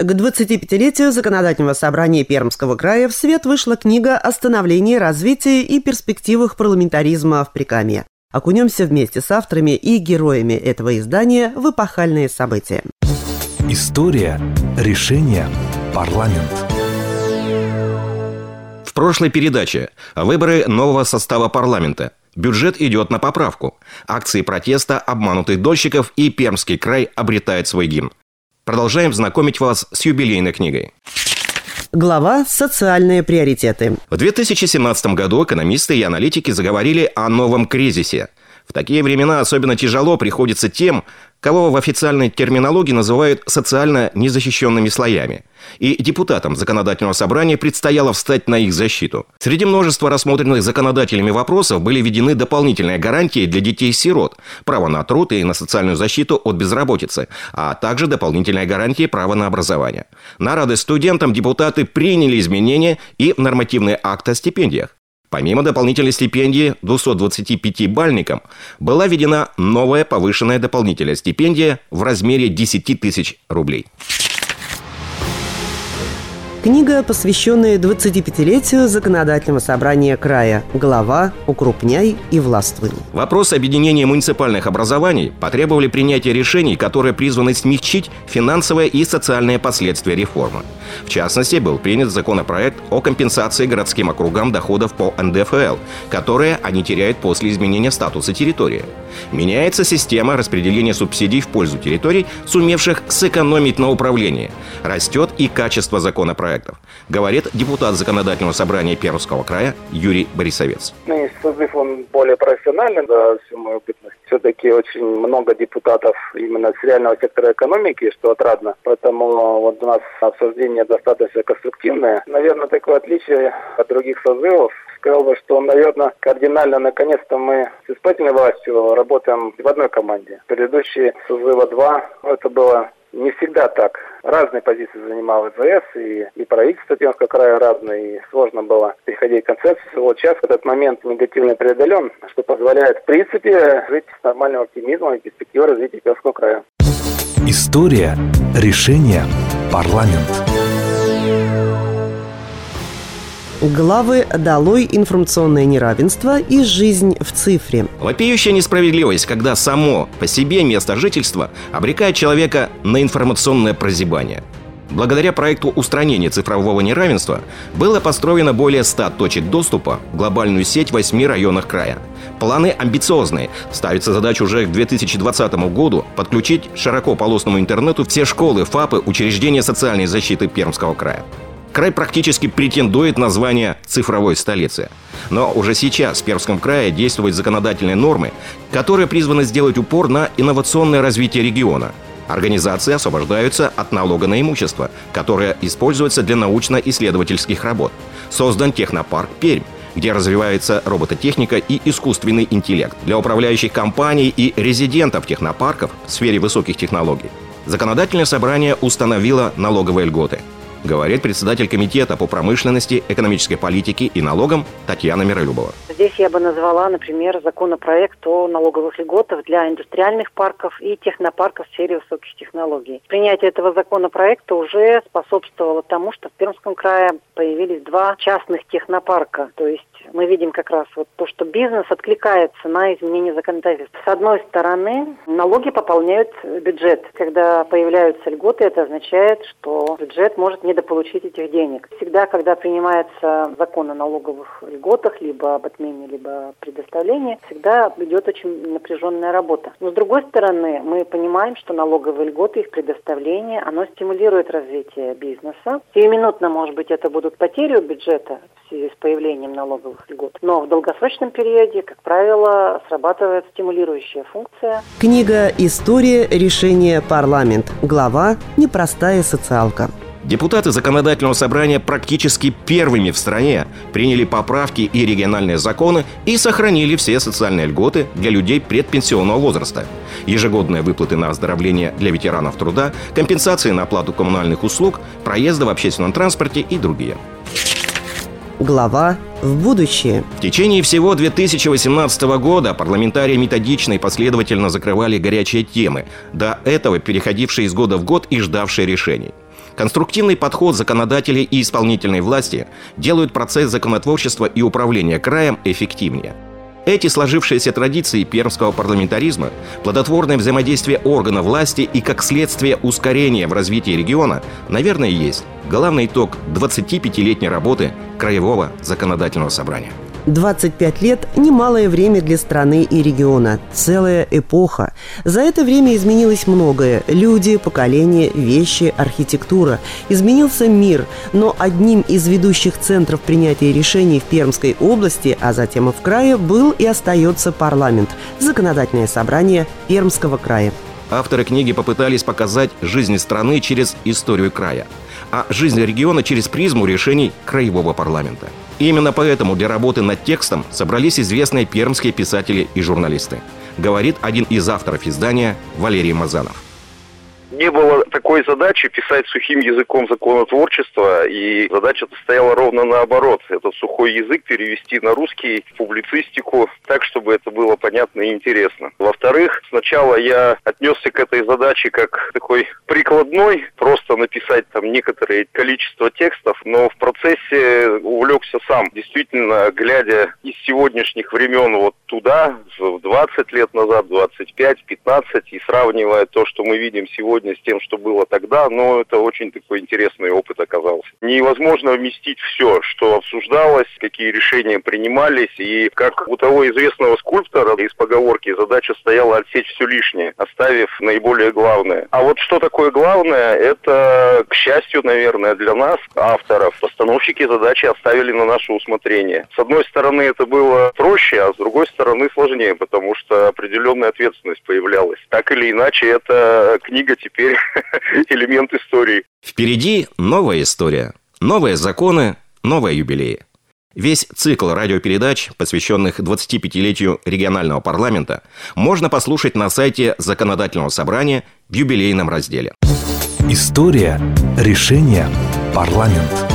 К 25-летию законодательного собрания Пермского края в свет вышла книга о становлении, развитии и перспективах парламентаризма в Прикамье. Окунемся вместе с авторами и героями этого издания в эпохальные события. История, решение, парламент. В прошлой передаче выборы нового состава парламента. Бюджет идет на поправку. Акции протеста обманутых дольщиков и Пермский край обретает свой гимн. Продолжаем знакомить вас с юбилейной книгой. Глава «Социальные приоритеты». В 2017 году экономисты и аналитики заговорили о новом кризисе. В такие времена особенно тяжело приходится тем, кого в официальной терминологии называют социально незащищенными слоями. И депутатам законодательного собрания предстояло встать на их защиту. Среди множества рассмотренных законодателями вопросов были введены дополнительные гарантии для детей-сирот, право на труд и на социальную защиту от безработицы, а также дополнительные гарантии права на образование. На радость студентам депутаты приняли изменения и нормативные акты о стипендиях. Помимо дополнительной стипендии 225 бальникам, была введена новая повышенная дополнительная стипендия в размере 10 тысяч рублей. Книга, посвященная 25-летию законодательного собрания края. Глава «Укрупняй и властвуй». Вопрос объединения муниципальных образований потребовали принятия решений, которые призваны смягчить финансовые и социальные последствия реформы. В частности, был принят законопроект о компенсации городским округам доходов по НДФЛ, которые они теряют после изменения статуса территории. Меняется система распределения субсидий в пользу территорий, сумевших сэкономить на управлении. Растет и качество законопроекта проектов, говорит депутат Законодательного собрания Пермского края Юрий Борисовец. Нынешний созыв, он более профессиональный за всю мою бытность. Все-таки очень много депутатов именно с реального сектора экономики, что отрадно. Поэтому вот у нас обсуждение достаточно конструктивное. Наверное, такое отличие от других созывов сказал бы, что, наверное, кардинально наконец-то мы с исполнительной властью работаем в одной команде. Предыдущие созыва два, это было не всегда так. Разные позиции занимал ИЗС, и, и правительство Пермского края разные, и сложно было приходить к концепции. Вот сейчас этот момент негативно преодолен, что позволяет, в принципе, жить с нормальным оптимизмом и перспективой развития Пермского края. История, решение, парламент. Главы «Долой информационное неравенство» и «Жизнь в цифре». Вопиющая несправедливость, когда само по себе место жительства обрекает человека на информационное прозябание. Благодаря проекту устранения цифрового неравенства было построено более 100 точек доступа в глобальную сеть в 8 районах края. Планы амбициозные. Ставится задача уже к 2020 году подключить широкополосному интернету все школы, ФАПы, учреждения социальной защиты Пермского края. Край практически претендует на звание цифровой столицы. Но уже сейчас в Пермском крае действуют законодательные нормы, которые призваны сделать упор на инновационное развитие региона. Организации освобождаются от налога на имущество, которое используется для научно-исследовательских работ. Создан технопарк «Пермь», где развивается робототехника и искусственный интеллект для управляющих компаний и резидентов технопарков в сфере высоких технологий. Законодательное собрание установило налоговые льготы – говорит председатель комитета по промышленности, экономической политике и налогам Татьяна Миролюбова. Здесь я бы назвала, например, законопроект о налоговых льготах для индустриальных парков и технопарков в сфере высоких технологий. Принятие этого законопроекта уже способствовало тому, что в Пермском крае появились два частных технопарка, то есть мы видим как раз вот то, что бизнес откликается на изменение законодательства. С одной стороны, налоги пополняют бюджет. Когда появляются льготы, это означает, что бюджет может недополучить этих денег. Всегда, когда принимается закон о налоговых льготах, либо об отмене, либо предоставлении, всегда идет очень напряженная работа. Но с другой стороны, мы понимаем, что налоговые льготы, их предоставление, оно стимулирует развитие бизнеса. Сиюминутно, может быть, это будут потери бюджета в связи с появлением налоговых льгот. Но в долгосрочном периоде, как правило, срабатывает стимулирующая функция. Книга «История. Решение. Парламент». Глава «Непростая социалка». Депутаты законодательного собрания практически первыми в стране приняли поправки и региональные законы и сохранили все социальные льготы для людей предпенсионного возраста. Ежегодные выплаты на оздоровление для ветеранов труда, компенсации на оплату коммунальных услуг, проезда в общественном транспорте и другие. Глава в будущее. В течение всего 2018 года парламентарии методично и последовательно закрывали горячие темы, до этого переходившие из года в год и ждавшие решений. Конструктивный подход законодателей и исполнительной власти делают процесс законотворчества и управления краем эффективнее. Эти сложившиеся традиции пермского парламентаризма, плодотворное взаимодействие органов власти и, как следствие, ускорение в развитии региона, наверное, есть главный итог 25-летней работы Краевого законодательного собрания. 25 лет – немалое время для страны и региона. Целая эпоха. За это время изменилось многое. Люди, поколения, вещи, архитектура. Изменился мир. Но одним из ведущих центров принятия решений в Пермской области, а затем и в крае, был и остается парламент – законодательное собрание Пермского края. Авторы книги попытались показать жизнь страны через историю края, а жизнь региона через призму решений краевого парламента – Именно поэтому для работы над текстом собрались известные пермские писатели и журналисты, говорит один из авторов издания Валерий Мазанов не было такой задачи писать сухим языком законотворчества, и задача стояла ровно наоборот. Этот сухой язык перевести на русский публицистику так, чтобы это было понятно и интересно. Во-вторых, сначала я отнесся к этой задаче как такой прикладной, просто написать там некоторое количество текстов, но в процессе увлекся сам. Действительно, глядя из сегодняшних времен вот туда, в 20 лет назад, 25, 15, и сравнивая то, что мы видим сегодня сравнении с тем, что было тогда, но это очень такой интересный опыт оказался. Невозможно вместить все, что обсуждалось, какие решения принимались, и как у того известного скульптора из поговорки задача стояла отсечь все лишнее, оставив наиболее главное. А вот что такое главное, это, к счастью, наверное, для нас, авторов, постановщики задачи оставили на наше усмотрение. С одной стороны, это было проще, а с другой стороны сложнее, потому что определенная ответственность появлялась. Так или иначе, эта книга теперь теперь элемент истории. Впереди новая история, новые законы, новые юбилеи. Весь цикл радиопередач, посвященных 25-летию регионального парламента, можно послушать на сайте Законодательного собрания в юбилейном разделе. История, решение, парламент –